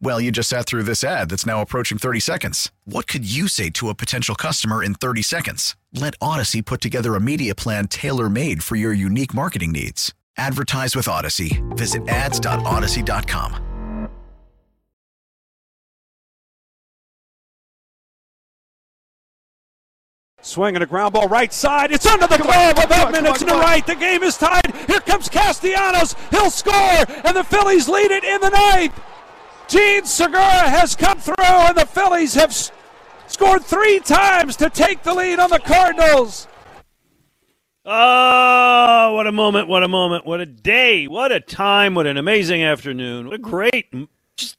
Well, you just sat through this ad that's now approaching 30 seconds. What could you say to a potential customer in 30 seconds? Let Audacy put together a media plan tailor made for your unique marketing needs. Advertise with Audacy. Visit ads.audacy.com. Swinging a ground ball right side. It's under the glove with eight minutes in the right. The game is tied. Here comes Castellanos. He'll score, and the Phillies lead it in the ninth. Jean Segura has come through, and the Phillies have scored three times to take the lead on the Cardinals. Oh, what a moment, what a moment, what a day, what a time, what an amazing afternoon. What a great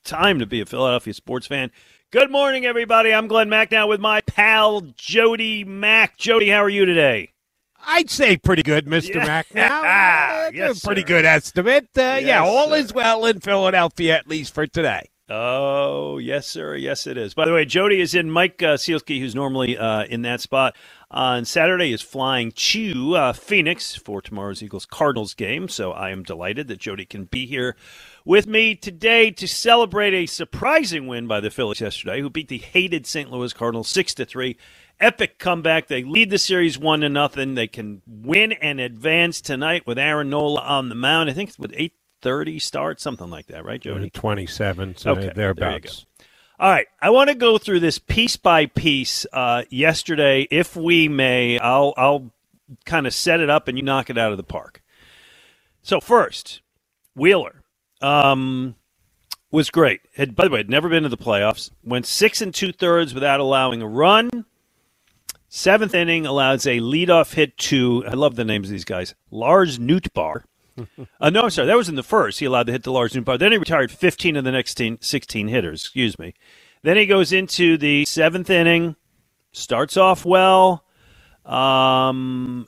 time to be a Philadelphia sports fan. Good morning, everybody. I'm Glenn Macnow with my pal Jody Mack. Jody, how are you today? I'd say pretty good, Mr. Yeah. Mack. Now, Uh, Yes, pretty sir. good estimate. Uh, yeah, all sir. is well in Philadelphia, at least for today. Oh, yes, sir. Yes, it is. By the way, Jody is in. Mike uh, Sielski, who's normally uh, in that spot on Saturday, is flying to uh, Phoenix for tomorrow's Eagles Cardinals game. So I am delighted that Jody can be here with me today to celebrate a surprising win by the Phillies yesterday, who beat the hated St. Louis Cardinals six to three. Epic comeback. They lead the series one to nothing. They can win and advance tonight with Aaron Nola on the mound. I think it's with eight thirty start, something like that, right, Jody? 27, so Okay, thereabouts. All right, I want to go through this piece by piece. Uh, yesterday, if we may, I'll I'll kind of set it up and you knock it out of the park. So first, Wheeler um, was great. Had by the way, had never been to the playoffs. Went six and two thirds without allowing a run. Seventh inning allows a leadoff hit to I love the names of these guys. Lars Nootbaar. Uh, no, I'm sorry. That was in the first. He allowed to hit the Lars Nootbaar. Then he retired 15 of the next 16 hitters. Excuse me. Then he goes into the seventh inning, starts off well, um,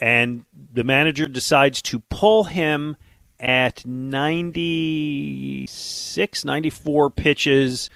and the manager decides to pull him at 96, 94 pitches.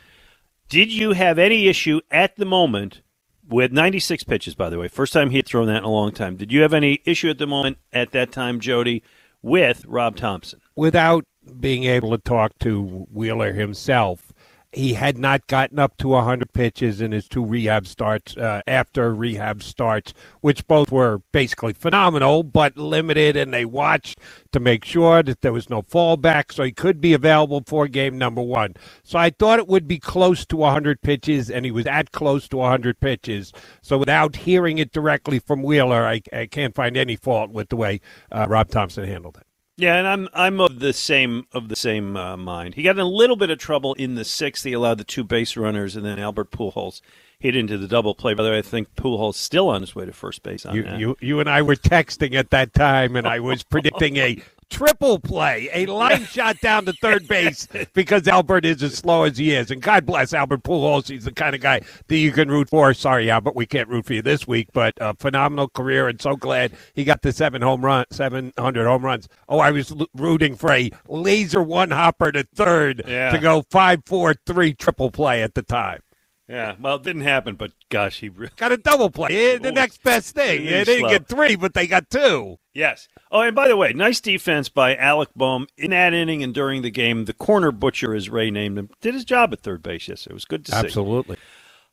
Did you have any issue at the moment with 96 pitches, by the way? First time he had thrown that in a long time. Did you have any issue at the moment at that time, Jody, with Rob Thomson? Without being able to talk to Wheeler himself, he had not gotten up to 100 pitches in his two rehab starts uh, after rehab starts, which both were basically phenomenal, but limited, and they watched to make sure that there was no fallback, so he could be available for game number one. So I thought it would be close to 100 pitches, and he was at close to 100 pitches. So without hearing it directly from Wheeler, I, I can't find any fault with the way uh, Rob Thomson handled it. Yeah, and I'm I'm of the same of the same uh, mind. He got in a little bit of trouble in the sixth. He allowed the two base runners, and then Albert Pujols hit into the double play. By the way, I think Pujols still on his way to first base on You, that. you, you and I were texting at that time, and I was predicting a triple play, a line shot down to third base because Albert is as slow as he is. And God bless Albert Pujols. He's the kind of guy that you can root for. Sorry, Albert, we can't root for you this week, but a phenomenal career, and so glad he got the seven home run, seven hundred home runs. Oh, I was rooting for a laser one hopper to third Yeah. to go five, four, three triple play at the time. yeah, well, it didn't happen, but gosh, he really. Got a double play. Eh, The next best thing. Really They didn't slow. get three, but they got two. Yes. Oh, and by the way, nice defense by Alec Bohm in that inning and during the game. The corner butcher, as Ray named him, did his job at third base yesterday. It was good to see. Absolutely.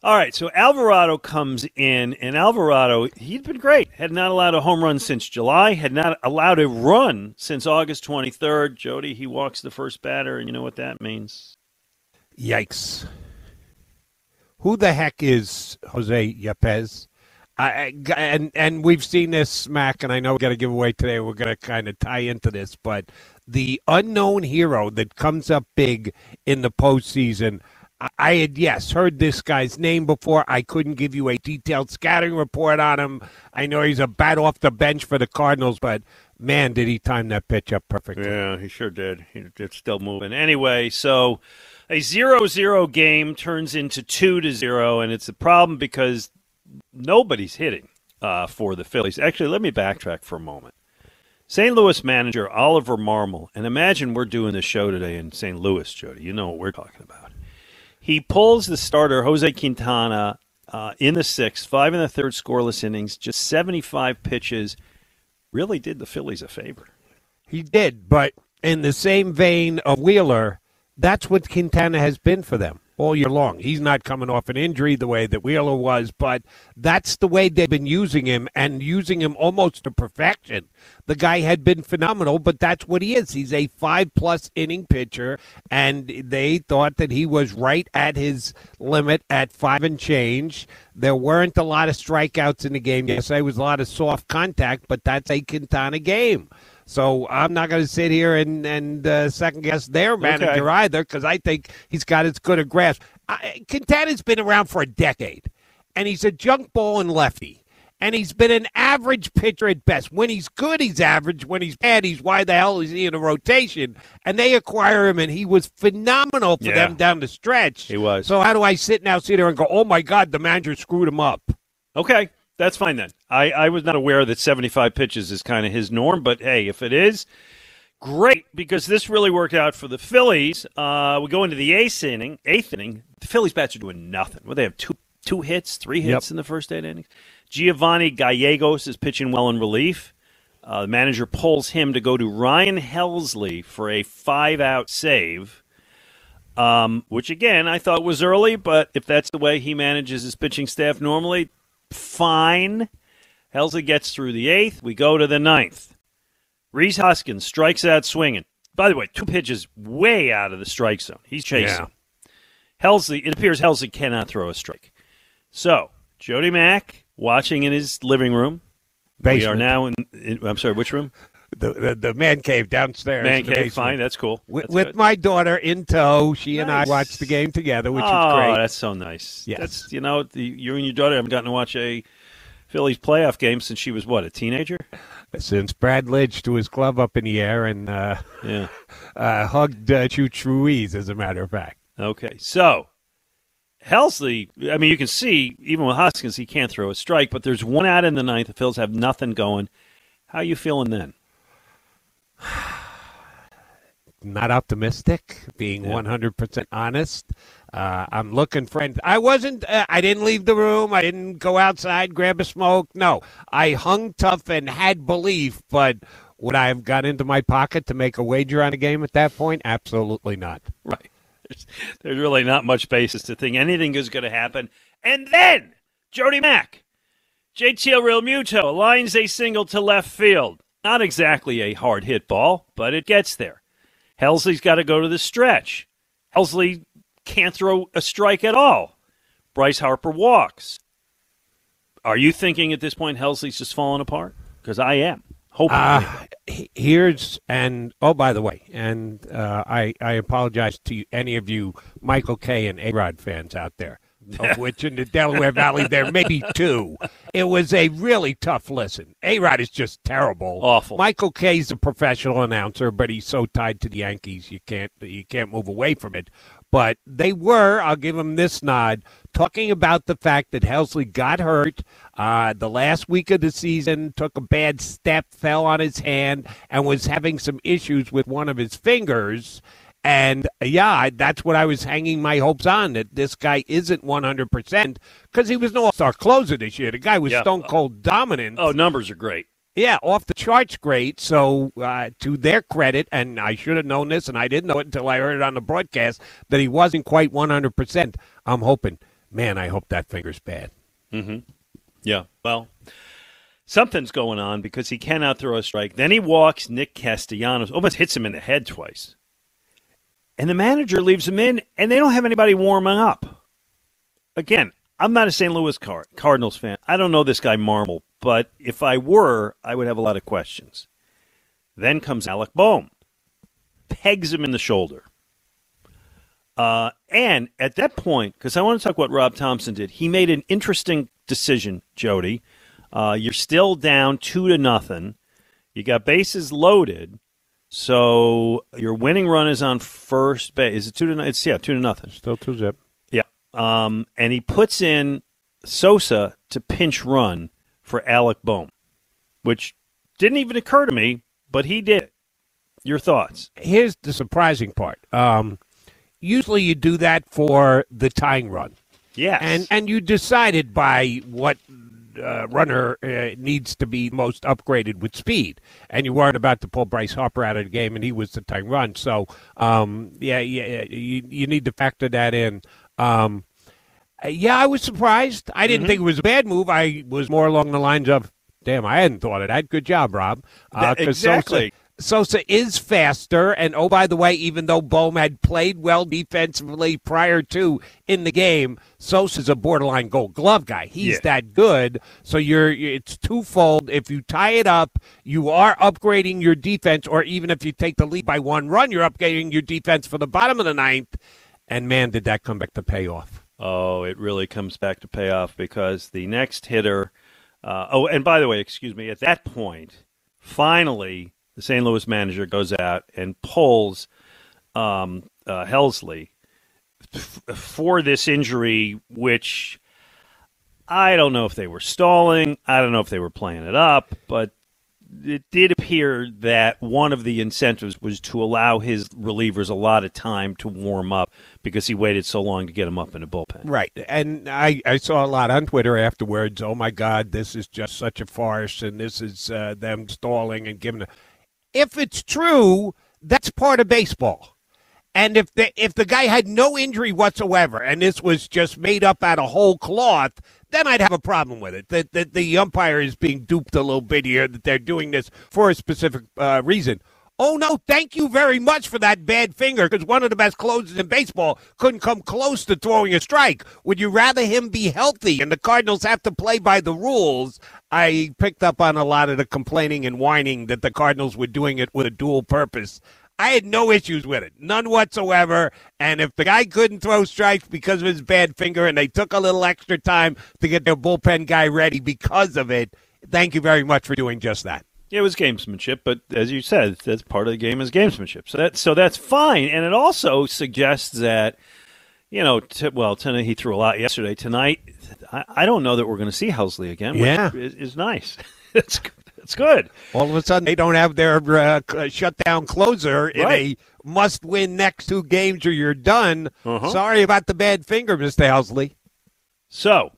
All right, so Alvarado comes in, and Alvarado, he'd been great. Had not allowed a home run since July, had not allowed a run since August 23rd. Jody, he walks the first batter, and you know what that means? Yikes. Who the heck is Jose Yepez? And and we've seen this, Mac, and I know we got to give away today. We're going to kind of tie into this, but the unknown hero that comes up big in the postseason. I had yes heard this guy's name before. I couldn't give you a detailed scouting report on him. I know he's a bat off the bench for the Cardinals, but man, did he time that pitch up perfectly. Yeah, he sure did. It's still moving. Anyway, so a zero-zero game turns into 2 to 0 and it's a problem because nobody's hitting uh, for the Phillies. Actually, let me backtrack for a moment. St. Louis manager Oliver Marmol, and imagine we're doing this show today in St. Louis, Jody. You know what we're talking about. He pulls the starter Jose Quintana uh, in the sixth, five in the third, scoreless innings, just 75 pitches. Really did the Phillies a favor. He did, but in the same vein of Wheeler, that's what Quintana has been for them all year long. He's not coming off an injury the way that Wheeler was, but that's the way they've been using him and using him almost to perfection. The guy had been phenomenal, but that's what he is. He's a five plus inning pitcher, and they thought that he was right at his limit at five and change. There weren't a lot of strikeouts in the game. Yes, there was a lot of soft contact, but that's a Quintana game. So I'm not going to sit here and and uh, second guess their manager okay. either because I think he's got as good a grasp. I, Quintana's been around for a decade, and he's a junk ball and lefty. And he's been an average pitcher at best. When he's good, he's average. When he's bad, he's why the hell is he in a rotation? And they acquire him, and he was phenomenal for yeah. them down the stretch. He was. So how do I sit now, sit there, and go, oh my God, the manager screwed him up? Okay, that's fine then. I, I was not aware that 75 pitches is kind of his norm, but hey, if it is, great because this really worked out for the Phillies. Uh, we go into the eighth inning. Eighth inning, the Phillies bats are doing nothing. Well, they have two two hits, three hits yep. in the first eight innings. Giovanni Gallegos is pitching well in relief. Uh, the manager pulls him to go to Ryan Helsley for a five out save. Um, which again I thought was early, but if that's the way he manages his pitching staff normally, fine. Helsley gets through the eighth. We go to the ninth. Rhys Hoskins strikes out swinging. By the way, two pitches way out of the strike zone. He's chasing. Yeah. Helsley, it appears Helsley cannot throw a strike. So, Jody Mack watching in his living room. Basement. We are now in, in, I'm sorry, which room? The, the, the man cave downstairs. Man cave, fine. That's cool. With, that's with my daughter in tow, she nice. and I watched the game together, which oh, is great. Oh, that's so nice. Yes. That's, you know, the, you and your daughter haven't gotten to watch a Phillies playoff game since she was, what, a teenager? Since Brad Lidge threw his glove up in the air and uh, yeah. uh, hugged uh, Chooch Ruiz, as a matter of fact. Okay. So, Helsley, I mean, you can see, even with Hoskins, he can't throw a strike, but there's one out in the ninth. The Phils have nothing going. How you feeling then? Not optimistic, being yeah. 100% honest. Uh, I'm looking for. I wasn't. Uh, I didn't leave the room. I didn't go outside, grab a smoke. No, I hung tough and had belief. But would I have got into my pocket to make a wager on a game at that point? Absolutely not. Right. There's, there's really not much basis to think anything is going to happen. And then Jody Mack, JTL Real Realmuto lines a single to left field. Not exactly a hard hit ball, but it gets there. Helsley's got to go to the stretch. Helsley can't throw a strike at all. Bryce Harper walks. Are you thinking at this point Helsley's just falling apart? Because I am. Hoping. Uh, here's and oh by the way, and uh, I I apologize to any of you Michael Kay and A Rod fans out there of which in the Delaware Valley there may be two. It was a really tough listen. A Rod is just terrible. Awful. Michael Kay's a professional announcer, but he's so tied to the Yankees you can't you can't move away from it. But they were, I'll give him this nod, talking about the fact that Helsley got hurt uh, the last week of the season, took a bad step, fell on his hand, and was having some issues with one of his fingers. And yeah, that's what I was hanging my hopes on that this guy isn't 100% because he was no all star closer this year. The guy was yeah. stone cold dominant. Oh, numbers are great. Yeah, off the charts great. So, uh, to their credit, and I should have known this, and I didn't know it until I heard it on the broadcast, that he wasn't quite 100%. I'm hoping, man, I hope that finger's bad. Mm-hmm. Yeah, well, something's going on because he cannot throw a strike. Then he walks Nick Castellanos, almost hits him in the head twice and the manager leaves them in, and they don't have anybody warming up. Again, I'm not a St. Louis Card- Cardinals fan. I don't know this guy Marmol, but if I were, I would have a lot of questions. Then comes Alec Bohm, pegs him in the shoulder. Uh, and at that point, because I want to talk what Rob Thomson did, he made an interesting decision, Jody. Uh, you're still down two to nothing. You got bases loaded, so your winning run is on first base. Is it two to? It's yeah, two to nothing. Still two zip. Yeah. Um, and he puts in Sosa to pinch run for Alec Bohm, which didn't even occur to me, but he did. Your thoughts? Here's the surprising part. Um, usually you do that for the tying run. Yes. And and you decided by what uh, runner uh, needs to be most upgraded with speed, and you weren't about to pull Bryce Harper out of the game, and he was the tying run. So, um, yeah, yeah, you, you need to factor that in. Um, yeah, I was surprised. I didn't mm-hmm. think it was a bad move. I was more along the lines of, "Damn, I hadn't thought of that. Good job, Rob." Uh, exactly. Sosa, Sosa is faster, and oh, by the way, even though Bohm had played well defensively prior to in the game, Sosa's a borderline Gold Glove guy. He's yeah. that good. So you're it's twofold. If you tie it up, you are upgrading your defense, or even if you take the lead by one run, you're upgrading your defense for the bottom of the ninth. And man, did that come back to pay off? Oh, it really comes back to pay off because the next hitter. Uh, oh, and by the way, excuse me. At that point, finally the St. Louis manager goes out and pulls um, uh, Helsley f- for this injury, which I don't know if they were stalling. I don't know if they were playing it up, but it did appear that one of the incentives was to allow his relievers a lot of time to warm up because he waited so long to get him up in the bullpen. Right. And I, I saw a lot on Twitter afterwards. Oh, my God, this is just such a farce, and this is uh, them stalling and giving. A- if it's true, that's part of baseball. And if the if the guy had no injury whatsoever, and this was just made up out of whole cloth, then I'd have a problem with it. That the, the umpire is being duped a little bit here. That they're doing this for a specific uh, reason. Oh no, thank you very much for that bad finger because one of the best closers in baseball couldn't come close to throwing a strike. Would you rather him be healthy and the Cardinals have to play by the rules? I picked up on a lot of the complaining and whining that the Cardinals were doing it with a dual purpose. I had no issues with it, none whatsoever. And if the guy couldn't throw strikes because of his bad finger and they took a little extra time to get their bullpen guy ready because of it, thank you very much for doing just that. It was gamesmanship, but as you said, that's part of the game is gamesmanship. So that so that's fine, and it also suggests that you know, t- well, tonight he threw a lot yesterday. Tonight, I, I don't know that we're going to see Helsley again. yeah, is, is nice. it's it's good. All of a sudden, they don't have their uh, shutdown closer right. in a must-win next two games, or you're done. Uh-huh. Sorry about the bad finger, Mister Helsley. So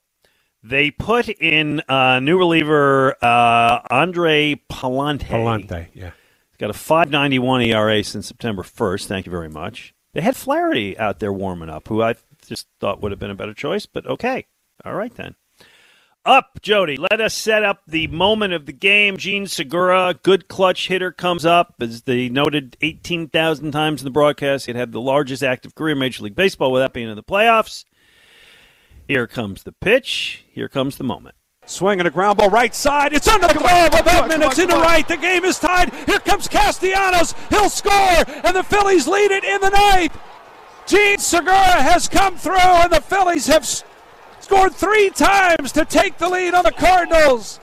they put in uh, new reliever uh, Andre Pallante. Pallante, yeah. He's got a 591 ERA since September 1st. Thank you very much. They had Flaherty out there warming up, who I just thought would have been a better choice, but okay. All right then. Up, Jody. Let us set up the moment of the game. Jean Segura, good clutch hitter, comes up. As they noted 18,000 times in the broadcast, he'd have the largest active career in Major League Baseball without being in the playoffs. Here comes the pitch. Here comes the moment. Swinging a ground ball right side. It's under the glove of Edman. It's into right. The game is tied. Here comes Castellanos. He'll score, and the Phillies lead it in the ninth. Jean Segura has come through, and the Phillies have scored three times to take the lead on the Cardinals.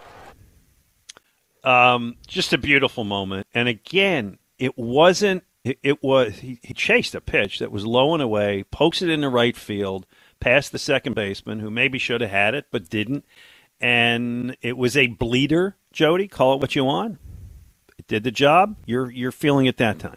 Um, just a beautiful moment. And again, it wasn't. It, it was. He, he chased a pitch that was low and away, pokes it into right field past the second baseman, who maybe should have had it but didn't. And it was a bleeder, Jody. Call it what you want. It did the job. You're you're feeling it that time.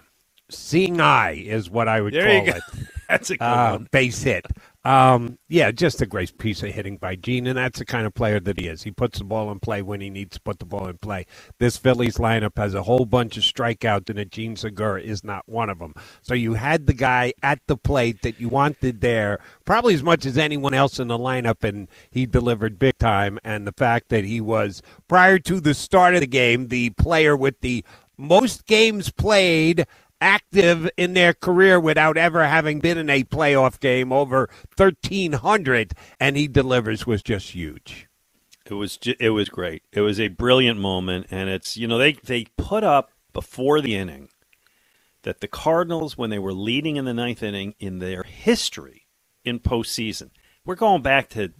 Seeing eye is what I would there call it. That's a good uh. Base hit. Um, yeah, just a great piece of hitting by Jean, and that's the kind of player that he is. He puts the ball in play when he needs to put the ball in play. This Phillies lineup has a whole bunch of strikeouts, and a Jean Segura is not one of them. So you had the guy at the plate that you wanted there, probably as much as anyone else in the lineup, and he delivered big time. And the fact that he was, prior to the start of the game, the player with the most games played active in their career without ever having been in a playoff game over 1300 and he delivers was just huge. It was ju- it was great. It was a brilliant moment and it's you know they they put up before the inning that the Cardinals when they were leading in the ninth inning in their history in postseason. We're going back to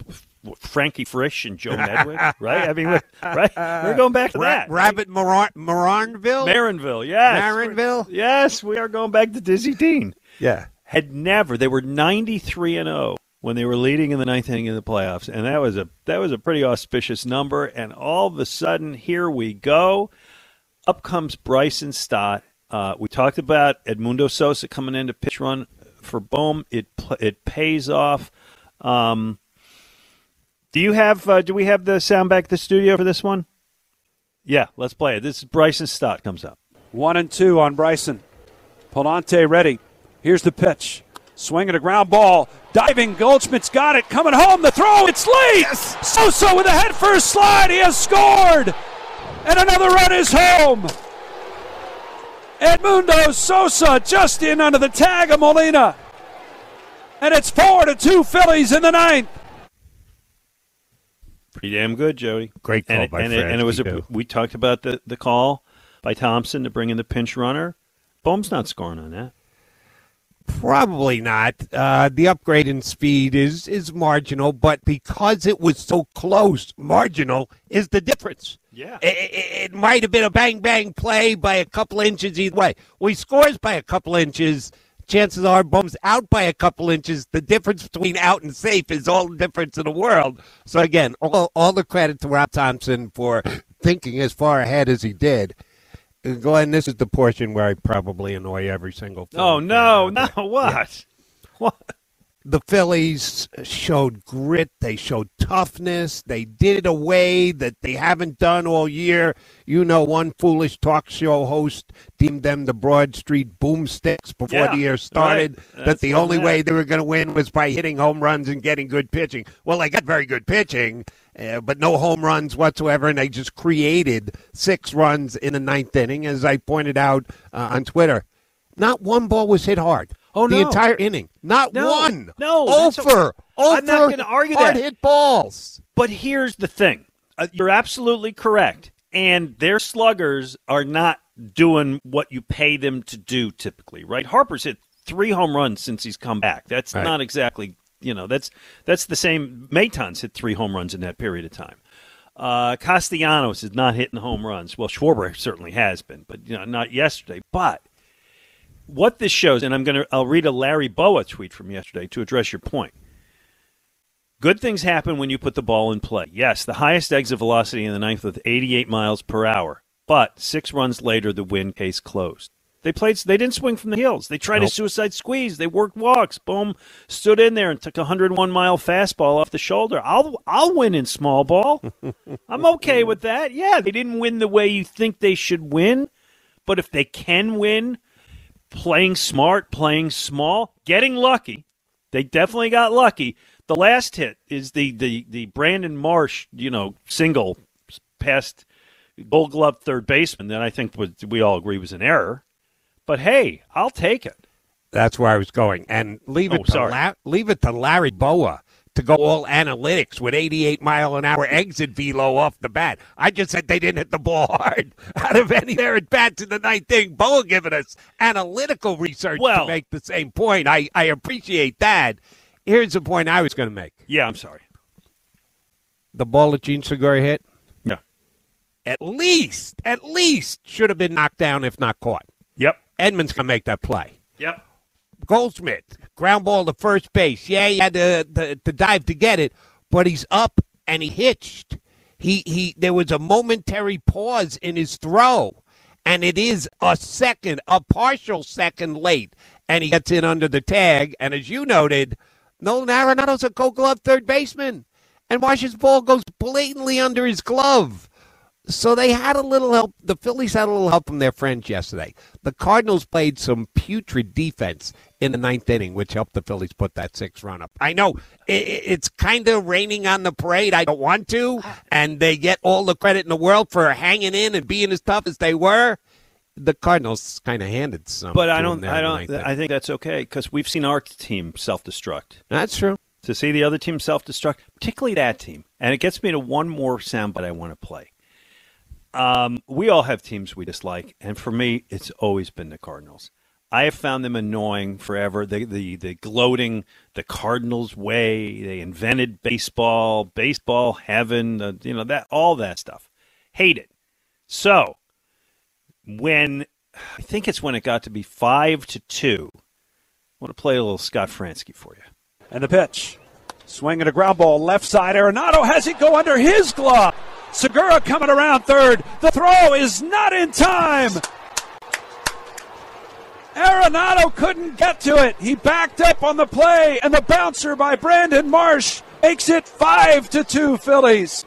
Frankie Frisch and Joe Medwick, right? I mean, we're, right? We're going back to that. Rabbit Moran- Moranville? Maranville, yes. Maranville? Yes, we are going back to Dizzy Dean. Yeah. Had never. They were 93 and 0 when they were leading in the ninth inning of the playoffs, and that was a that was a pretty auspicious number. And all of a sudden, here we go. Up comes Bryson Stott. Uh, we talked about Edmundo Sosa coming in to pitch run for Bohm. It it pays off. Um, do you have? Uh, do we have the sound back the studio for this one? Yeah, let's play it. This is Bryson Stott comes up. One and two on Bryson. Pallante ready. Here's the pitch. Swing Swinging a ground ball. Diving. Goldschmidt's got it. Coming home. The throw. It's late. Sosa with a head first slide. He has scored. And another run is home. Edmundo Sosa just in under the tag of Molina. And it's four to two Phillies in the ninth. Pretty damn good, Jody. Great call and, by and, it, and it was a, we talked about the, the call by Thomson to bring in the pinch runner. Bohm's not scoring on that. Probably not. Uh, the upgrade in speed is is marginal, but because it was so close, marginal is the difference. Yeah. It, it, it might have been a bang bang play by a couple inches either way. Well, he scores by a couple inches. Chances are Bohm's out by a couple inches. The difference between out and safe is all the difference in the world. So again, all, all the credit to Rob Thomson for thinking as far ahead as he did. Uh, Glenn, this is the portion where I probably annoy every single. Oh no, no, what? What? The Phillies showed grit. They showed toughness. They did it a way that they haven't done all year. You know, one foolish talk show host deemed them the Broad Street boomsticks before Yeah, the year started. right. That the only that- way they were going to win was by hitting home runs and getting good pitching. Well, they got very good pitching, uh, but no home runs whatsoever, and they just created six runs in the ninth inning, as I pointed out uh, on Twitter. Not one ball was hit hard. Oh, the no. entire inning. Not No, one. no, that's Over. I'm not gonna argue hard that. hit balls. But here's the thing. Uh, you're absolutely correct. And their sluggers are not doing what you pay them to do typically, right? Harper's hit three home runs since he's come back. That's Right. not exactly, you know, that's that's the same. Mayton's hit three home runs in that period of time. Uh, Castellanos is not hitting home runs. Well, Schwarber certainly has been, but you know, not yesterday. But what this shows, and I'm gonna, I'll read a Larry Bowa tweet from yesterday to address your point. Good things happen when you put the ball in play. Yes, the highest exit velocity in the ninth with 88 miles per hour, but six runs later, the win case closed. They played. They didn't swing from the heels. They tried a suicide squeeze. They worked walks. Bohm, stood in there and took a 101 mile fastball off the shoulder. I'll I'll win in small ball. I'm okay with that. Yeah, they didn't win the way you think they should win, but if they can win, playing smart, playing small, getting lucky. They definitely got lucky. The last hit is the the the Brandon Marsh, you know, single past Gold Glove third baseman that I think was we all agree was an error. But hey, I'll take it. That's where I was going. And leave oh, it Oh, to sorry. La- leave it to Larry Bowa to go all analytics with 88 mile an hour exit velo off the bat. I just said they didn't hit the ball hard. Out of any their at bats in the ninth inning, Bowa giving us analytical research Well- to make the same point. I, I appreciate that. Here's the point I was going to make. Yeah, I'm sorry. The ball that Jean Segura hit, Yeah. at least, at least should have been knocked down if not caught. Yep. Edman's going to make that play. Yep. Goldschmidt, ground ball to first base. Yeah, he had to, to, to dive to get it, but he's up and he hitched. He he. There was a momentary pause in his throw, and it is a second, a partial second late, and he gets in under the tag. And as you noted, Nolan Arenado's a Gold Glove third baseman, and Marsh's ball goes blatantly under his glove. So they had a little help. The Phillies had a little help from their friends yesterday. The Cardinals played some putrid defense in the ninth inning, which helped the Phillies put that six run up. I know it's kind of raining on the parade. I don't want to, and they get all the credit in the world for hanging in and being as tough as they were. the Cardinals kind of handed some. But I don't. I don't. I think that's okay because we've seen our team self-destruct. that's true. To see the other team self-destruct, particularly that team, and it gets me to one more soundbite I want to play. Um, we all have teams we dislike, and for me, it's always been the Cardinals. I have found them annoying forever. The the the gloating, the Cardinals way. They invented baseball, baseball heaven. The, you know that all that stuff. Hate it. So when I think it's when it got to be five to two. I want to play a little Scott Franzke for you. And the pitch. Swinging a ground ball left side. Arenado has it go under his glove. Segura coming around third. The throw is not in time. Arenado couldn't get to it. He backed up on the play, and the bouncer by Brandon Marsh makes it five to two Phillies.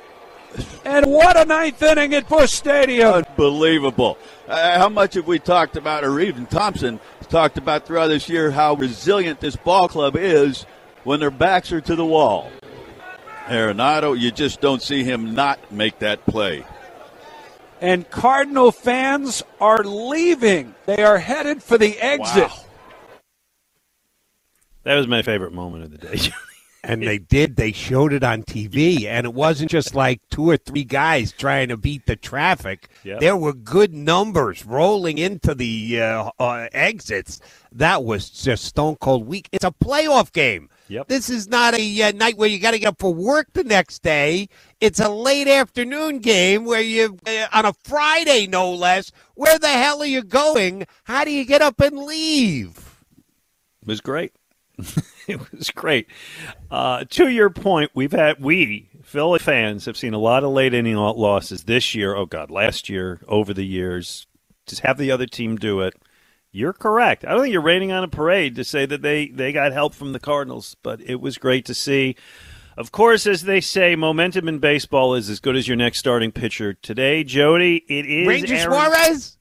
And what a ninth inning at Busch Stadium. Unbelievable. Uh, how much have we talked about, or even Thomson talked about throughout this year, how resilient this ball club is when their backs are to the wall? Arenado, you just don't see him not make that play. And Cardinal fans are leaving. They are headed for the exit. Wow. That was my favorite moment of the day. And they did. They showed it on TV, and it wasn't just like two or three guys trying to beat the traffic. Yep. There were good numbers rolling into the uh, uh, exits. That was just stone cold weak. It's a playoff game. Yep. This is not a uh, night where you got to get up for work the next day. It's a late afternoon game where you, uh, on a Friday no less. Where the hell are you going? How do you get up and leave? It was great. it was great. Uh, to your point, we've had we Philly fans have seen a lot of late inning losses this year. Oh God, last year over the years. Just have the other team do it. You're correct. I don't think you're raining on a parade to say that they they got help from the Cardinals, but it was great to see. Of course, as they say, momentum in baseball is as good as your next starting pitcher. Today, Jody, it is Ranger Aaron- Suarez?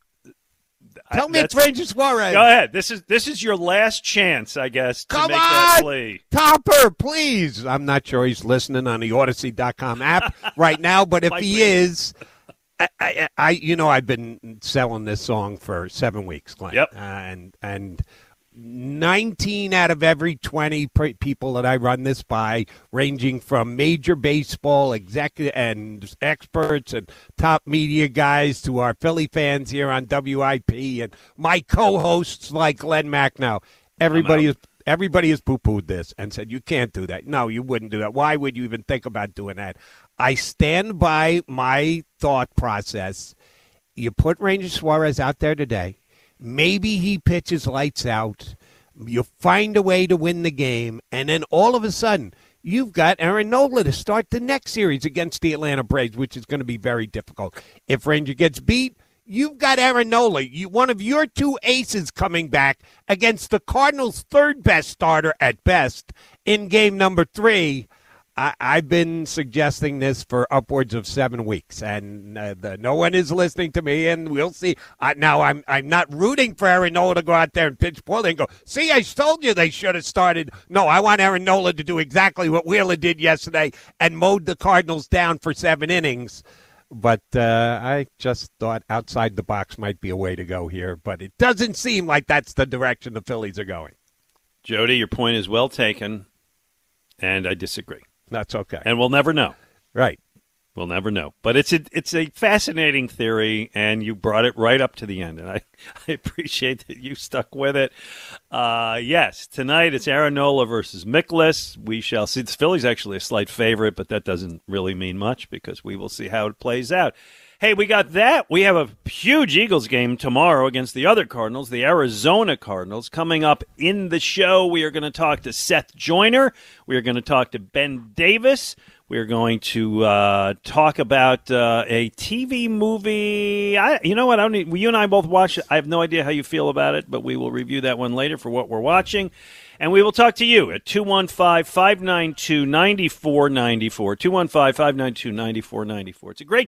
Tell me it's Ranger Suarez. Go ahead. This is this is your last chance, I guess, to Come make that on! play. Topper, please. I'm not sure he's listening on the Audacy.com app right now, but if he is, I, I, I, you know, I've been selling this song for seven weeks, Glenn. Yep. Uh, and and 19 out of every 20 pre- people that I run this by, ranging from major baseball executive and experts and top media guys to our Philly fans here on WIP and my co-hosts like Glenn Macnow. Everybody is everybody has poo-pooed this and said you can't do that. No, you wouldn't do that. Why would you even think about doing that? I stand by my thought process. You put Ranger Suarez out there today. Maybe he pitches lights out. You find a way to win the game, and then all of a sudden, you've got Aaron Nola to start the next series against the Atlanta Braves, which is going to be very difficult. If Ranger gets beat, you've got Aaron Nola, you, one of your two aces coming back against the Cardinals' third best starter at best in game number three. I, I've been suggesting this for upwards of seven weeks, and uh, the, no one is listening to me. And we'll see. Now, I'm I'm not rooting for Aaron Nola to go out there and pitch poorly and go. See, I told you they should have started. No, I want Aaron Nola to do exactly what Wheeler did yesterday and mowed the Cardinals down for seven innings. But uh, I just thought outside the box might be a way to go here. But it doesn't seem like that's the direction the Phillies are going. Jody, your point is well taken, and I disagree. That's okay. And we'll never know. right. We'll never know. But it's a it's a fascinating theory, and you brought it right up to the end, and I, I appreciate that you stuck with it. Uh, yes, tonight it's Aaron Nola versus Mikolas. We shall see. The Phillies actually a slight favorite, but that doesn't really mean much because we will see how it plays out. Hey, we got that. We have a huge Eagles game tomorrow against the other Cardinals, the Arizona Cardinals. Coming up in the show, we are going to talk to Seth Joyner. We are going to talk to Ben Davis. We are going to uh, talk about uh, a TV movie. I, you know what? I don't. Need, you and I both watched it. I have no idea how you feel about it, but we will review that one later for what we're watching. And we will talk to you at 215 592 9494. 215 592 9494. It's a great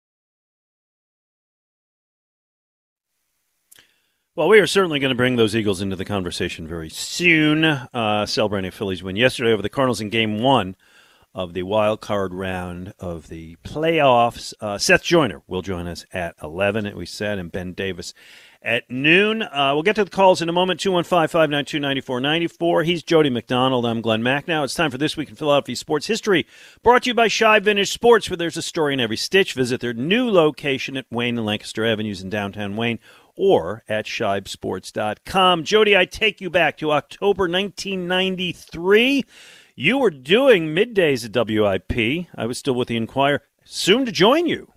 Well, we are certainly going to bring those Eagles into the conversation very soon. Uh, celebrating Phillies win yesterday over the Cardinals in Game One of the wild card round of the playoffs. Uh, Seth Joyner will join us at 11, as we said, and Ben Davis at noon. Uh, we'll get to the calls in a moment 215 592 9494. He's Jody McDonald. I'm Glenn Mack. Now it's time for This Week in Philadelphia Sports History, brought to you by Shibe Vintage Sports, where there's a story in every stitch. Visit their new location at Wayne and Lancaster Avenues in downtown Wayne or at shibesports.com. Jody, I take you back to October 1993. You were doing middays at WIP. I was still with the Inquirer. Soon to join you.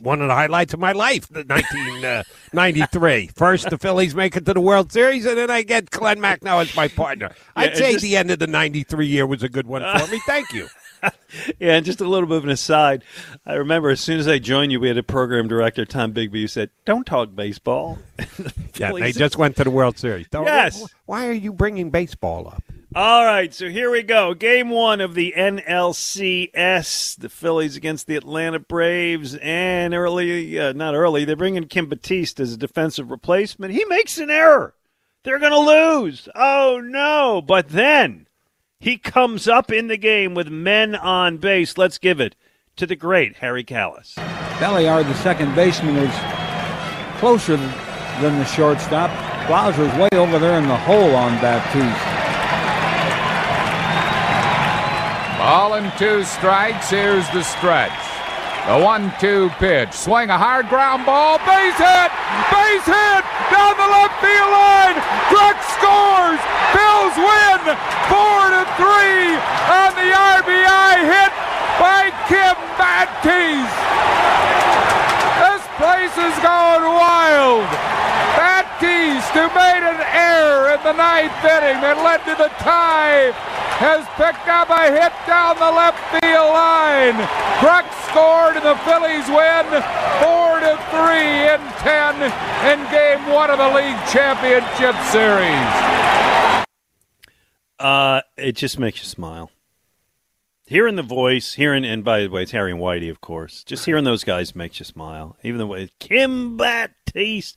One of the highlights of my life, 1993. Uh, First, the Phillies make it to the World Series, and then I get Glenn Macnow as my partner. I'd Yeah, say just- the end of the 93 year was a good one for me. Thank you. Yeah, and just a little bit of an aside. I remember as soon as I joined you, we had a program director, Tom Bigby, who said, Don't talk baseball. Yeah, they just went to the World Series. Don't- Yes. Why are you bringing baseball up? All right, so here we go. Game one of the NLCS. The Phillies against the Atlanta Braves. And early, uh, not early, they bring in Kim Batiste as a defensive replacement. He makes an error. They're going to lose. Oh, no. But then he comes up in the game with men on base. Let's give it to the great Harry Kalas. Belliard, the second baseman, is closer than the shortstop. Blauser's way over there in the hole on Batiste. Ball and two strikes. Here's the stretch. The one-two pitch. Swing a hard ground ball. Base hit. Base hit down the left field line. Kruk scores. Bills win four to three on the RBI hit by Kim Batiste. This place is going wild. Batiste, who made an error in the ninth inning that led to the tie, has picked up a hit down the left field line. Kruk scored and the Phillies win four to three in ten in game one of the league championship series. Uh, it just makes you smile. Hearing the voice, hearing, and by the way, it's Harry and Whitey, of course. Just hearing those guys makes you smile. Even the way Kim Batiste,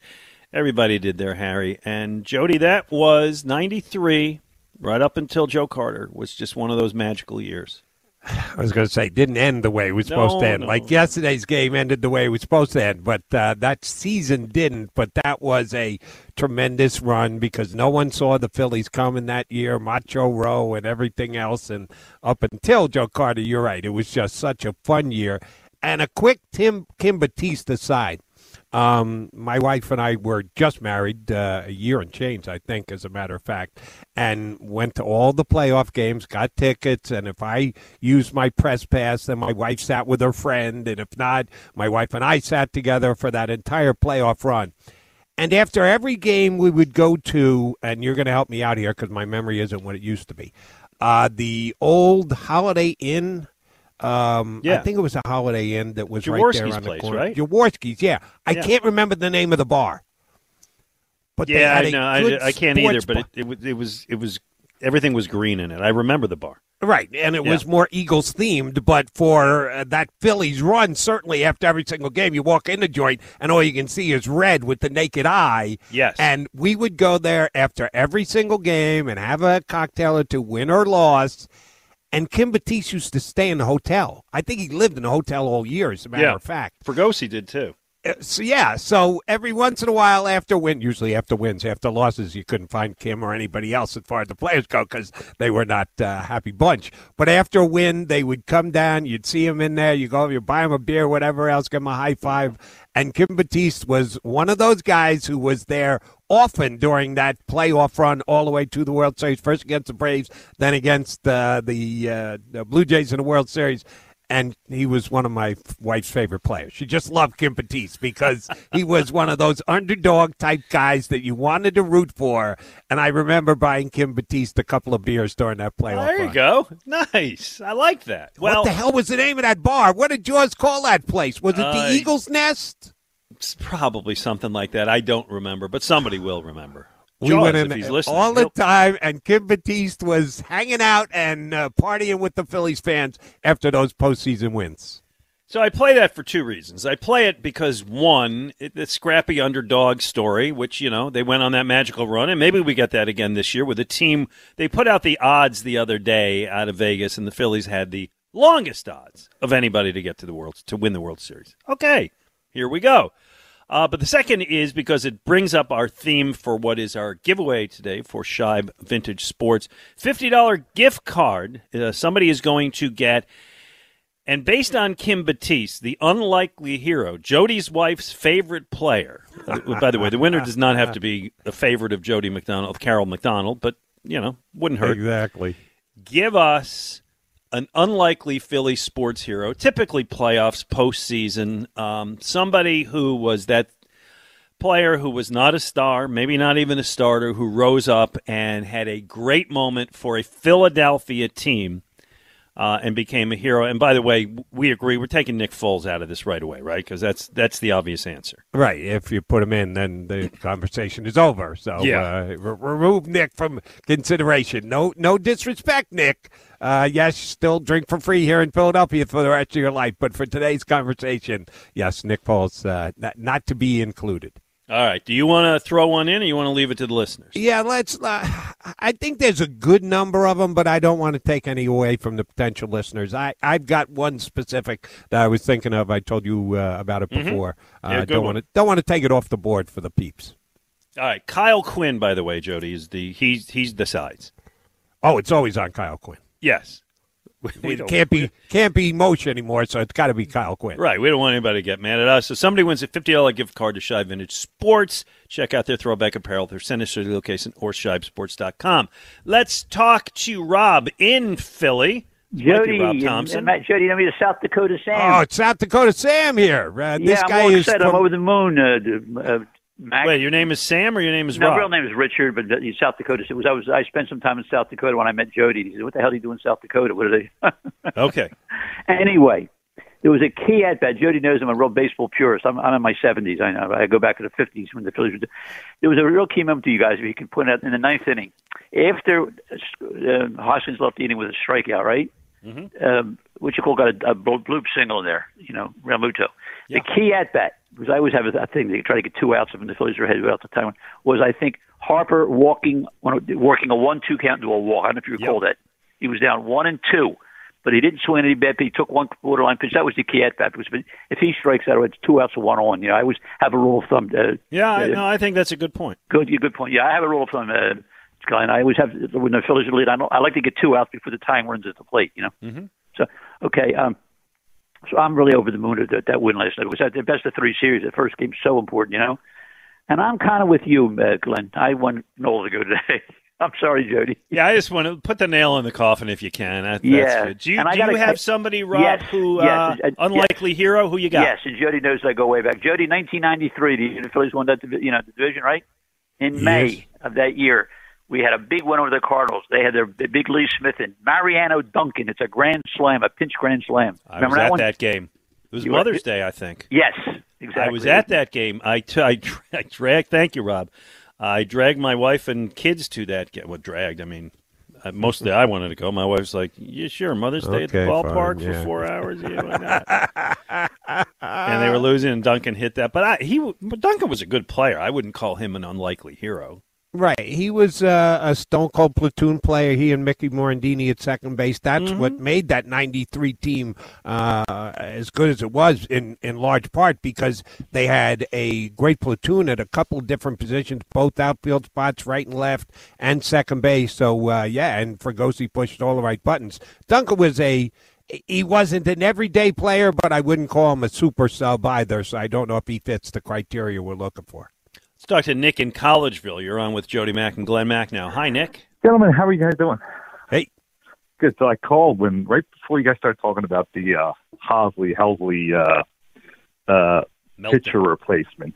everybody did their Harry and Jody. That was '93, right up until Joe Carter was just one of those magical years. I was going to say didn't end the way it was supposed to end. no. Like yesterday's game ended the way it was supposed to end, but uh, that season didn't. But that was a tremendous run because no one saw the Phillies coming that year, Macho Row and everything else. And up until Joe Carter, you're right, it was just such a fun year. And a quick Tim Kim Batiste aside. Um, my wife and I were just married uh, a year and change, I think, as a matter of fact, and went to all the playoff games, got tickets, and if I used my press pass, then my wife sat with her friend, and if not, my wife and I sat together for that entire playoff run. And after every game we would go to, and you're going to help me out here because my memory isn't what it used to be, uh, the old Holiday Inn. Um, I think it was a Holiday Inn that was right there on the place, corner. right? Jaworski's, yeah. I Yeah. can't remember the name of the bar. But they yeah, I know. I, I can't either, but it, it, was- it was it was everything was green in it. I remember the bar. Right, and it Yeah. was more Eagles themed, but for uh, that Phillies run, certainly after every single game, you walk in the joint and all you can see is red with the naked eye. Yes. And we would go there after every single game and have a cocktail or two, win or loss. And Kim Batiste used to stay in the hotel. I think he lived in a hotel all year, as a matter yeah, of fact. Fregosi did too. Uh, So yeah, so every once in a while after win, usually after wins, after losses, you couldn't find Kim or anybody else as far as the players go because they were not a uh, happy bunch. But after a win, they would come down. You'd see him in there. You go, you buy him a beer, whatever else, give him a high five. And Kim Batiste was one of those guys who was there often during that playoff run all the way to the World Series. First against the Braves, then against uh, the, uh, the Blue Jays in the World Series and he was one of my wife's favorite players. She just loved Kim Batiste because he was one of those underdog type guys that you wanted to root for. And I remember buying Kim Batiste a couple of beers during that playoff. there you run. go. Nice. I like that. Well, what the hell was the name of that bar? What did Jaws call that place? Was it Uh, the Eagle's Nest? It's probably something like that. I don't remember, but somebody will remember. We Jaws, went in all the time, and Kim Batiste was hanging out and uh, partying with the Phillies fans after those postseason wins. So I play that for two reasons. I play it because one, it, the scrappy underdog story, which you know they went on that magical run, and maybe we get that again this year with a team. They put out the odds the other day out of Vegas, and the Phillies had the longest odds of anybody to get to the world to win the World Series. Okay, here we go. Uh, but the second is because it brings up our theme for what is our giveaway today for Shibe Vintage Sports. $50 gift card. Uh, somebody is going to get. And based on Kim Batiste, the unlikely hero, Jody's wife's favorite player. Uh, by the way, the winner does not have to be a favorite of Jody McDonald, of Carol McDonald, but, you know, wouldn't hurt Exactly. give us an unlikely Philly sports hero, typically playoffs, postseason, um, somebody who was that player who was not a star, maybe not even a starter, who rose up and had a great moment for a Philadelphia team. Uh, and became a hero. And by the way, we agree we're taking Nick Foles out of this right away, right? Because that's that's the obvious answer. Right. If you put him in, then the conversation is over. So Yeah. uh, re- remove Nick from consideration. No, no disrespect, Nick. Uh, yes, still drink for free here in Philadelphia for the rest of your life. But for today's conversation, yes, Nick Foles uh, not, not to be included. All right. Do you want to throw one in, or you want to leave it to the listeners? Yeah, let's. Uh, I think there's a good number of them, but I don't want to take any away from the potential listeners. I I've got one specific that I was thinking of. I told you uh, about it before. Mm-hmm. Yeah, Uh, don't want to don't want to take it off the board for the peeps. All right. Kyle Quinn, by the way, Jody is the he's he's the sides. Oh, it's always on Kyle Quinn. Yes. We It can't be can't be Moshe anymore, so it's got to be Kyle Quinn. Right. We don't want anybody to get mad at us. So somebody wins a $50 gift card to Shibe Vintage Sports. Check out their throwback apparel, their Center City location, or shibesports.com. Let's talk to Rob in Philly. Jody, Rob and- Thompson. and Matt Jody, you know me to South Dakota Sam. Oh, it's South Dakota Sam here. Uh, this yeah, guy I'm all is excited. from- I'm over the moon. Uh, uh, Wait, your name is Sam or your name is no, Rob? real name is Richard, but he's South Dakota. It was I was I spent some time in South Dakota when I met Jody. He said, "What the hell do you do in South Dakota? What are they?" Okay. anyway, there was a key at bat. Jody knows I'm a real baseball purist. I'm, I'm in my 70s. I know. I go back to the 50s when the Phillies were. There was a real key moment to you guys. If you can point out in the ninth inning, after uh, Hoskins left the inning with a strikeout, right? Mm-hmm. Um, what you call got a, a bloop single in there. You know, Realmuto. The key at bat because I always have a, thing they try to get two outs when the Phillies are ahead without the time. Was I think Harper walking, one working a one-two count into a walk. I don't know if you recall that. He was down one and two. but he didn't swing any bat. But he took one borderline pitch. That was the key at bat. Was if he strikes out, it's two outs and one on. You know, I always have a rule of thumb. Uh, Yeah, uh, no, I think that's a good point. Good, good point. Yeah, I have a rule of thumb, uh, Sky, and I always have when the Phillies are lead. I. I like to get two outs before the tying runs at the plate. You know. Mm-hmm. So okay. Um, so I'm really over the moon at that, that win last night. It was at the best of three series. The first game's so important, you know. And I'm kind of with you, uh, Glenn. I won Noel to go today. I'm sorry, Jody. Yeah, I just want to put the nail in the coffin if you can. That, that's Yeah, good. Do you, do gotta- have somebody, Rob, Yes, who yes, uh, unlikely hero? Who you got? Yes, and Jody knows I go way back. Jody, 1993, the Phillies won that, you know, the division, right? In May of that year, we had a big win over the Cardinals. They had their big Lee Smith and Mariano Duncan. It's a grand slam, a pinch grand slam. I Remember was that at one? that game. It was You were- Mother's Day, I think. Yes, exactly. I was at that game. I, t- I, dra- I dragged. Thank you, Rob. I dragged my wife and kids to that game. Well, dragged. I mean, uh, mostly I wanted to go. My wife's like, "Yeah, sure, Mother's Day at the Okay, ballpark fine, for four hours." Yeah, why not? and they were losing, and Duncan hit that. But I, he, but Duncan was a good player. I wouldn't call him an unlikely hero. Right. He was uh, a stone cold platoon player. He and Mickey Morandini at second base. That's Mm-hmm. what made that 93 team uh, as good as it was in, in large part because they had a great platoon at a couple different positions, both outfield spots, right and left, and second base. So, uh, yeah, and Fregosi pushed all the right buttons. Duncan was a. He wasn't an everyday player, but I wouldn't call him a super sub either, so I don't know if he fits the criteria we're looking for. Let's talk to Nick in Collegeville. You're on with Jody Mack and Glenn Mack now. Hi, Nick. Gentlemen, how are you guys doing? Hey. Good. So I called when right before you guys started talking about the uh, Hosley Helsley uh, uh, Melton. pitcher replacement.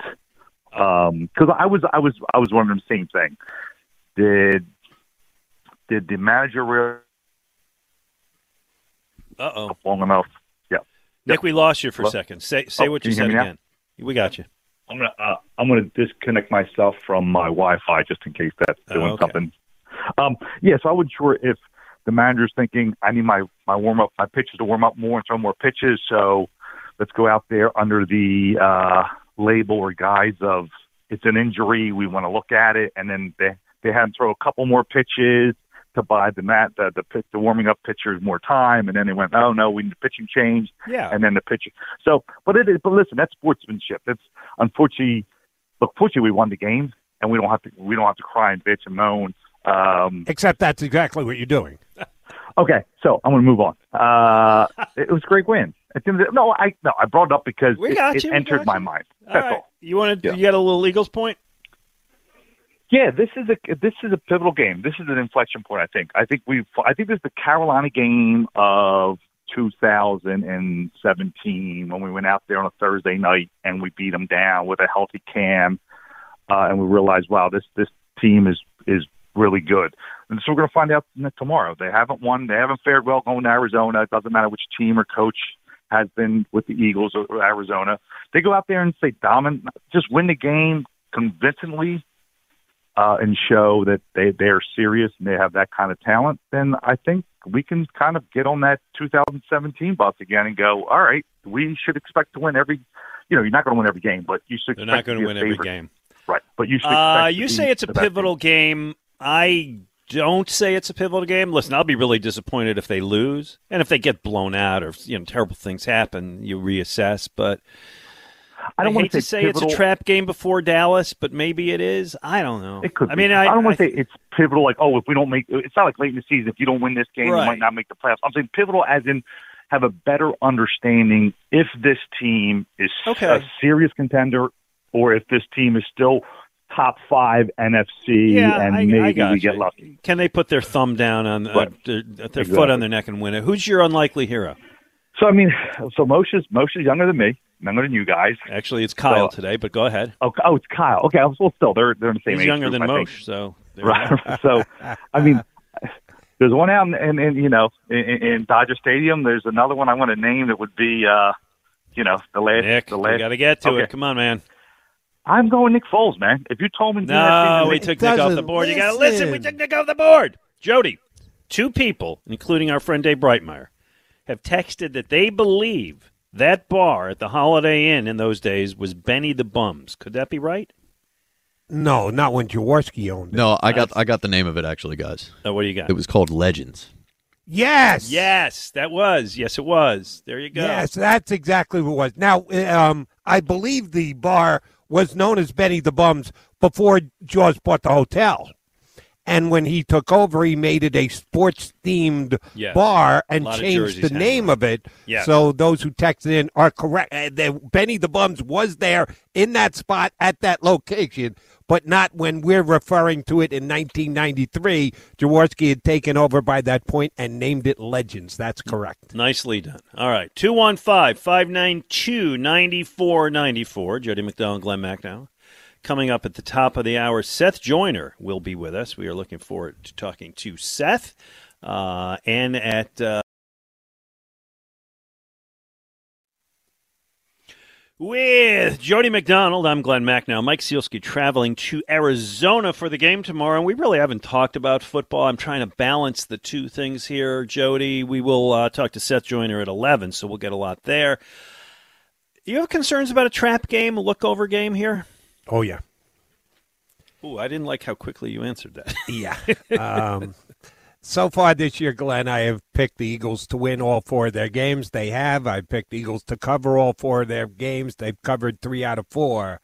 Because I was I was I was wondering the same thing. Did did the manager really Uh oh. long enough? Yeah. Nick, we lost you for a second. Say say Oh, what you you said me now? again. We got you. I'm gonna uh, I'm gonna disconnect myself from my Wi-Fi just in case that's Oh, doing okay. something. Um, yeah, so I wasn't sure if the manager's thinking I need my my warm up my pitches to warm up more and throw more pitches. So let's go out there under the uh, label or guise of it's an injury. We want to look at it, and then they they had him throw a couple more pitches to buy the mat the the, pitch, the warming up pitchers more time, and then they went, oh no, we need the pitching change Yeah. and then the pitcher. So, but it is. But listen, that's sportsmanship. That's unfortunately. Look, fortunately, we won the game, and we don't have to. We don't have to cry and bitch and moan. Um, Except that's exactly what you're doing. okay, so I'm going to move on. Uh, it was a great win. At the end of the- No, I no, I brought it up because We it, it entered my mind. That's right. all. You want to? Yeah. You got a little Eagles point? Yeah, this is a this is a pivotal game. This is an inflection point. I think. I think we. I think this is the Carolina game of 2017 when we went out there on a Thursday night and we beat them down with a healthy Cam, uh, and we realized, wow, this this team is is really good. And so we're going to find out tomorrow. They haven't won. They haven't fared well going to Arizona. It doesn't matter which team or coach has been with the Eagles or Arizona. They go out there and say dominant, just win the game convincingly uh, and show that they they are serious and they have that kind of talent, then I think we can kind of get on that 2017 bus again and go, all right, we should expect to win every. You know, you're not going to win every game, but you should. They're not going to win every game. right? But you should. Uh, to you say it's a pivotal game. I don't say it's a pivotal game. Listen, I'll be really disappointed if they lose and if they get blown out or you know terrible things happen. You reassess, but I don't wanna hate to say say it's a trap game before Dallas, but maybe it is. I don't know. It could. I be. mean, I, don't want to say it's pivotal. Like, oh, if we don't make, it's not like late in the season. If you don't win this game, Right. you might not make the playoffs. I'm saying pivotal, as in have a better understanding if this team is Okay. a serious contender, or if this team is still top five NFC, yeah, and I, I maybe got we you. get lucky. Can they put their thumb down on uh, Right. their, their foot on their neck and win it? Who's your unlikely hero? So I mean, so Moshe's Moshe's younger than me, younger than you guys. Actually, it's Kyle So- today, but go ahead. Oh, oh, it's Kyle. Okay, well, still they're they're in the same. He's age younger group, than I. Moshe, so Right. so, I mean, there's one out in, in, in you know in, in Dodger Stadium. There's another one I want to name that would be, uh, you know, the last. Nick, the we last. got to get to okay. it. Come on, man. I'm going Nick Foles, man. If you told me, to that No, thing, we took Nick off the board. You got to listen. We took Nick off the board. Jody, two people, including our friend Dave Brightmeyer, have texted that they believe that bar at the Holiday Inn in those days was Benny the Bums. Could that be right? No, not when Jaworski owned it. No, I got I got the name of it actually, guys. Oh, what do you got? It was called Legends. Yes. Yes, that was. Yes, it was. There you go. Yes, that's exactly what it was. Now, um, I believe the bar was known as Benny the Bums before Jaws bought the hotel. And when he took over, he made it a sports themed Yes. bar and changed the name of it. Yes. So those who texted in are correct. Uh, the, Benny the Bums was there in that spot at that location, but not when we're referring to it in 1993. Jaworski had taken over by that point and named it Legends. That's correct. Nicely done. All right. 215 592 9494. Jody McDonald and Glenn Macnow. Coming up at the top of the hour, Seth Joyner will be with us. We are looking forward to talking to Seth. Uh, and at. Uh, With Jody McDonald, I'm Glenn Macnow. Mike Sielski traveling to Arizona for the game tomorrow, and we really haven't talked about football. I'm trying to balance the two things here, Jody. We will uh, talk to Seth Joyner at 11, so we'll get a lot there. You have concerns about a trap game, a lookover game here? Oh, yeah. Oh, I didn't like how quickly you answered that. Yeah. Um, so far this year, Glenn, I have picked the Eagles to win all four of their games. They have. I've picked Eagles to cover all four of their games. They've covered three out of four.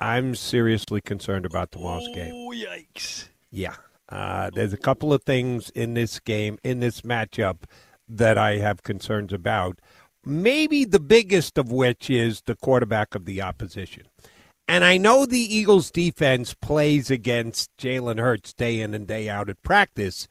I'm seriously concerned about tomorrow's game. Oh, yikes. Yeah. Uh, there's a couple of things in this game, in this matchup, that I have concerns about. Maybe the biggest of which is the quarterback of the opposition. And I know the Eagles defense plays against Jalen Hurts day in and day out at practice,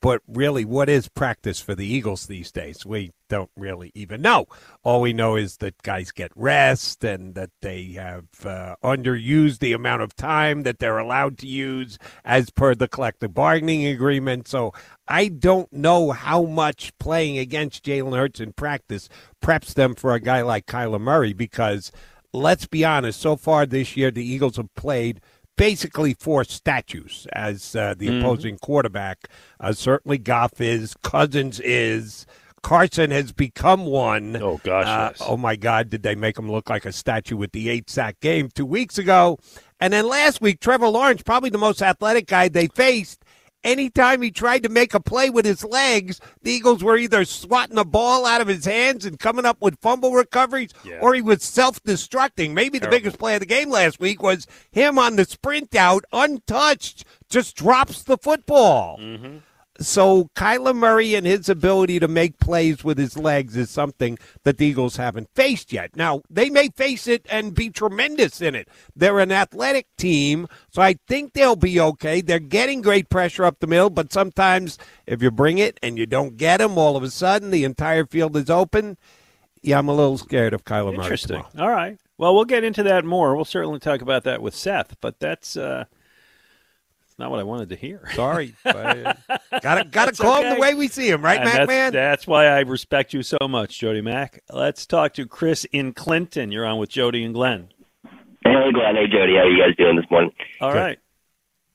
but really, what is practice for the Eagles these days? We don't really even know. All we know is that guys get rest and that they have uh, underused the amount of time that they're allowed to use as per the collective bargaining agreement. So I don't know how much playing against Jalen Hurts in practice preps them for a guy like Kyler Murray because let's be honest, so far this year, the Eagles have played basically four statues as uh, the Mhm. opposing quarterback. Uh, certainly, Goff is, Cousins is. Carson has become one. Oh, gosh, Uh, yes. Oh, my God, did they make him look like a statue with the eight sack game two weeks ago? And then last week, Trevor Lawrence, probably the most athletic guy they faced. Anytime he tried to make a play with his legs, the Eagles were either swatting the ball out of his hands and coming up with fumble recoveries, or he was self destructing. Maybe the biggest play of the game last week was him on the sprint out, untouched, just drops the football. Mm-hmm. So Kyler Murray and his ability to make plays with his legs is something that the Eagles haven't faced yet. Now, they may face it and be tremendous in it. They're an athletic team, so I think they'll be okay. They're getting great pressure up the middle, but sometimes if you bring it and you don't get them, all of a sudden the entire field is open. Yeah, I'm a little scared of Kyler Murray. Interesting. All right. Well, we'll get into that more. We'll certainly talk about that with Seth, but that's uh, that's not what I wanted to hear. Sorry. gotta gotta That's call him the way we see him, right, And Mac that's, Man? That's why I respect you so much, Jody Mack. Let's talk to Chris in Clinton. You're on with Jody and Glenn. Hey, Glenn. Hey, Jody. How are you guys doing this morning? All right.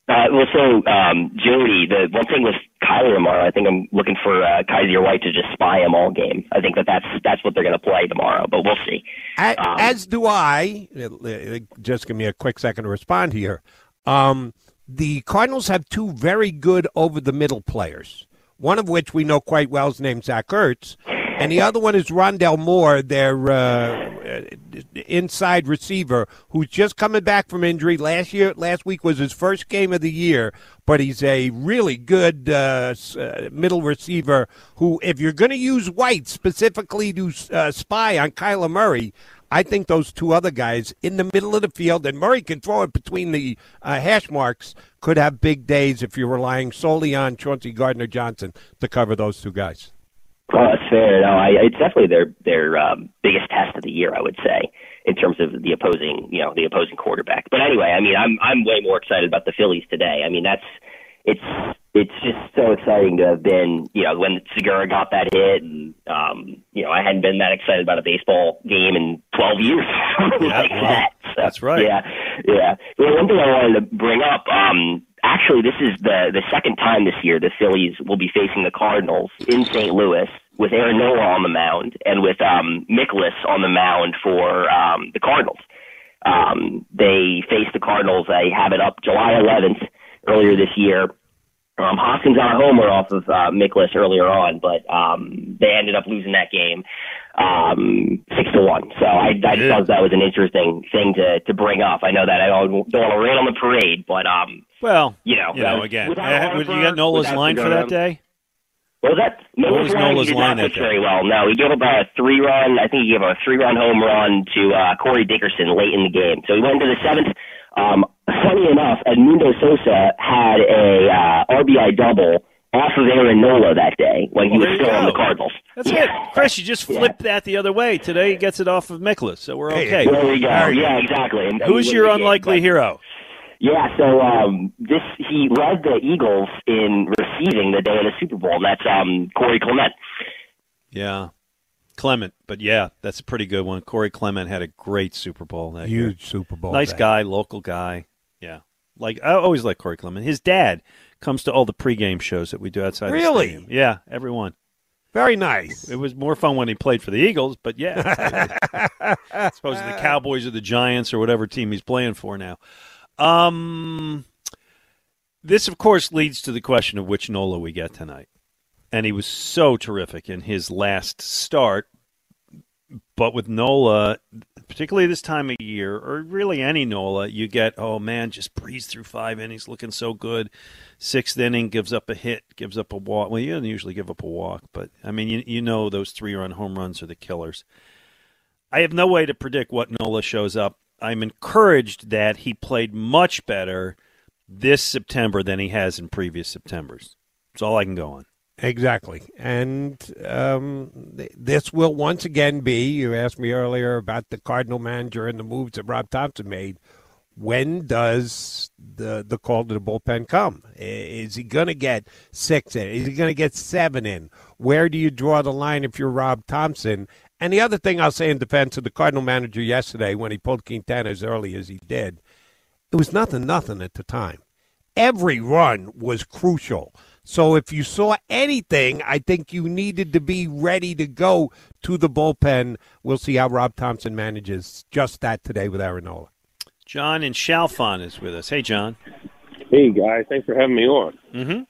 Uh, well, so um, Jody, the one thing with Kyler tomorrow, I think I'm looking for uh, Kyzir White to just spy him all game. I think that that's that's what they're going to play tomorrow, but we'll see. A- Um, As do I. Just give me a quick second to respond here. Um, the Cardinals have two very good over the middle players. One of which we know quite well is named Zach Ertz, and the other one is Rondale Moore, their uh, uh, inside receiver, who's just coming back from injury. Last year, last week was his first game of the year, but he's a really good uh, uh, middle receiver. Who, if you're going to use White specifically to uh, spy on Kyler Murray, I think those two other guys in the middle of the field, and Murray can throw it between the uh, hash marks, could have big days if you're relying solely on Chauncey Gardner Johnson to cover those two guys. Oh, that's fair. No, I, it's definitely their their um, biggest test of the year, I would say, in terms of the opposing, you know, the opposing quarterback. But anyway, I mean, I'm I'm way more excited about the Phillies today. I mean, that's it's it's just so exciting to have been, you know, when Segura got that hit, and um, you know, I hadn't been that excited about a baseball game in 12 years like that. So, That's right. Yeah, yeah. Well, one thing I wanted to bring up, um, actually, this is the the second time this year the Phillies will be facing the Cardinals in St. Louis with Aaron Nola on the mound and with um, Mikolas on the mound for um, the Cardinals. Um, they faced the Cardinals. I have it up July 11th earlier this year. Um, Hoskins got a homer off of uh, Mikolas earlier on, but um, they ended up losing that game um, six to one. So I, I just thought that was an interesting thing to to bring up. I know that I don't, don't want to rain on the parade, but um, Well, you know, you know, again, uh, you got Nola's line for that day. Was that? What was line, Nola's did line not that very well. No, he gave up a three run. I think he gave a three run home run to uh, Corey Dickerson late in the game. So he went into the seventh. Um, funny enough, Edmundo Sosa had a uh, RBI double off of Aaron Nola that day when he Well, was there you still on the. Cardinals. That's it, Chris. You just flipped that the other way. Today he gets it off of Mikolas, so we're okay. There we go. Yeah, exactly. And- Who's your he won the game, unlikely hero? Yeah, so um, this he led the Eagles in receiving the day of the Super Bowl, and that's um, Corey Clement. Yeah, Clement. But yeah, that's a pretty good one. Corey Clement had a great Super Bowl that year. Huge Super Bowl. Nice day. guy, local guy. Like I always like Corey Clement. His dad comes to all the pregame shows that we do outside. the Really? stadium. Yeah, everyone. Very nice. It was more fun when he played for the Eagles, but yeah, I suppose the Cowboys or the Giants or whatever team he's playing for now. Um, this of course leads to the question of which Nola we get tonight, and he was so terrific in his last start. But with Nola, particularly this time of year, or really any Nola, you get, oh man, just breeze through five innings, looking so good. Sixth inning, gives up a hit, gives up a walk. Well, you don't usually give up a walk, but I mean, you, you know those three run home runs are the killers. I have no way to predict what Nola shows up. I'm encouraged that he played much better this September than he has in previous Septembers. That's all I can go on. Exactly. And um, th- this will once again be, you asked me earlier about the Cardinal manager and the moves that Rob Thomson made. When does the the call to the bullpen come? Is he going to get six in? Is he going to get seven in? Where do you draw the line if you're Rob Thomson? And the other thing I'll say in defense of the Cardinal manager yesterday when he pulled Quintana as early as he did, it was nothing, nothing at the time. Every run was crucial. So if you saw anything, I think you needed to be ready to go to the bullpen. We'll see how Rob Thomson manages just that today with Aaron Nola. John and Chalfont is with us. Hey, John. Hey guys, thanks for having me on. Mm-hmm.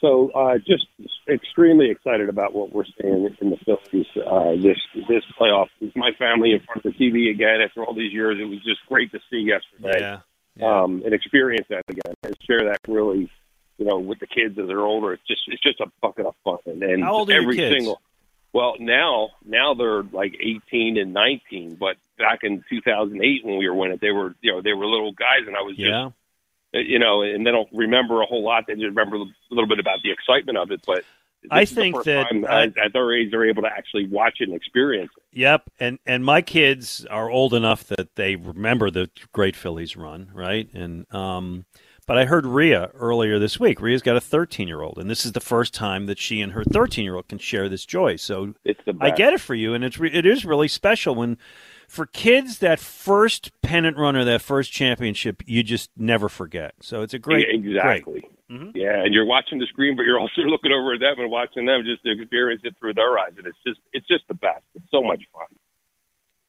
So, uh, just extremely excited about what we're seeing in the Phillies uh, this this playoff. With my family in front of the TV again after all these years, it was just great to see yesterday. Yeah. Um, and experience that again and share that really, you know, with the kids as they're older. It's just it's just a bucket of fun. And, and How old are your every kids? single. Well, now now they're like 18 and 19, but back in 2008 when we were winning, they were you know they were little guys, and I was just Yeah. uh, you know, and they don't remember a whole lot. They just remember a little bit about the excitement of it. But I think that, uh, at, at their age they're able to actually watch it and experience it. Yep, and and my kids are old enough that they remember the great Phillies run, right? And um, but I heard Rhea earlier this week. Rhea's got a 13 year old, and this is the first time that she and her 13 year old can share this joy. So It's the I get it for you, and it's re- it is really special when for kids that first pennant runner, that first championship you just never forget. So it's a great exactly. great. Mhm. Yeah, and you're watching the screen, but you're also looking over at them and watching them just experience it through their eyes, and it's just it's just the best. It's so much fun.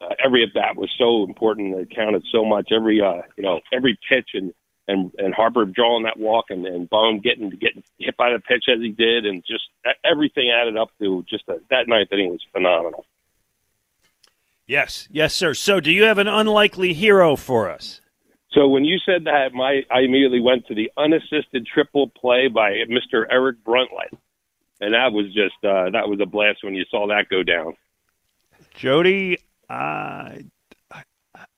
Uh, every at bat was so important; it counted so much. Every uh, you know, every pitch and and and Harper drawing that walk and and Bohm getting getting hit by the pitch as he did, and just everything added up to just a, that ninth inning was phenomenal. Yes, yes, sir. So do you have an unlikely hero for us? So when you said that, my I immediately went to the unassisted triple play by Mr. Eric Bruntlett, and that was just uh, that was a blast when you saw that go down. Jody, uh, I,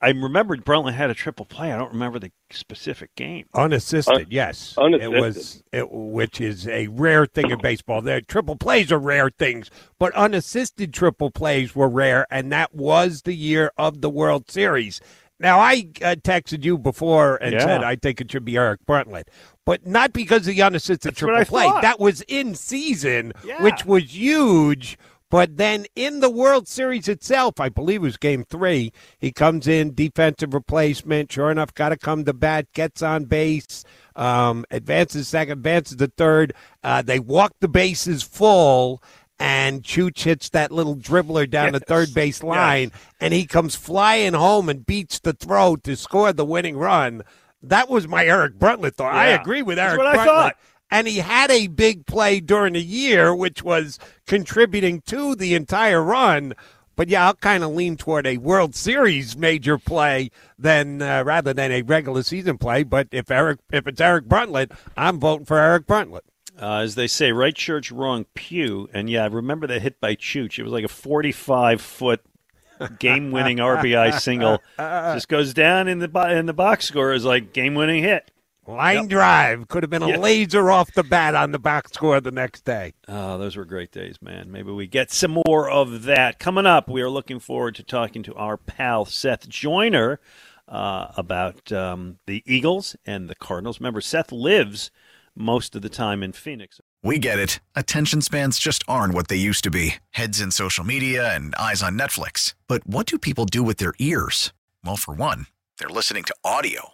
I remembered Bruntlett had a triple play. I don't remember the specific game. Unassisted, Un- yes. unassisted. It was, it, which is a rare thing in baseball. The triple plays are rare things, but unassisted triple plays were rare, and that was the year of the World Series. Now, I uh, texted you before and Yeah. said I think it should be Eric Bruntlett, but not because of the unassisted what triple play. thought. That was in season, Yeah. which was huge. But then in the World Series itself, I believe it was game three, he comes in, defensive replacement. Sure enough, got to come to bat, gets on base, um, advances second, advances the third. Uh, they walk the bases full, and Chooch hits that little dribbler down the third base line, and he comes flying home and beats the throw to score the winning run. That was my Eric Bruntlett thought. I agree with That's Eric what I Bruntlett. thought. And he had a big play during the year, which was contributing to the entire run. But yeah, I'll kind of lean toward a World Series major play than uh, rather than a regular season play. But if Eric, if it's Eric Bruntlett, I'm voting for Eric Bruntlett. Uh, as they say, right church, wrong pew. And yeah, I remember the hit by Chooch. It was like a 45 foot game winning RBI single. Just goes down in the bo- in the box score as like game winning hit. Line Yep. drive could have been a Yeah. laser off the bat on the box score the next day. Oh, those were great days, man. Maybe we get some more of that. Coming up, we are looking forward to talking to our pal Seth Joyner uh, about um, the Eagles and the Cardinals. Remember, Seth lives most of the time in Phoenix. We get it. Attention spans just aren't what they used to be heads in social media and eyes on Netflix. But what do people do with their ears? Well, for one, they're listening to audio.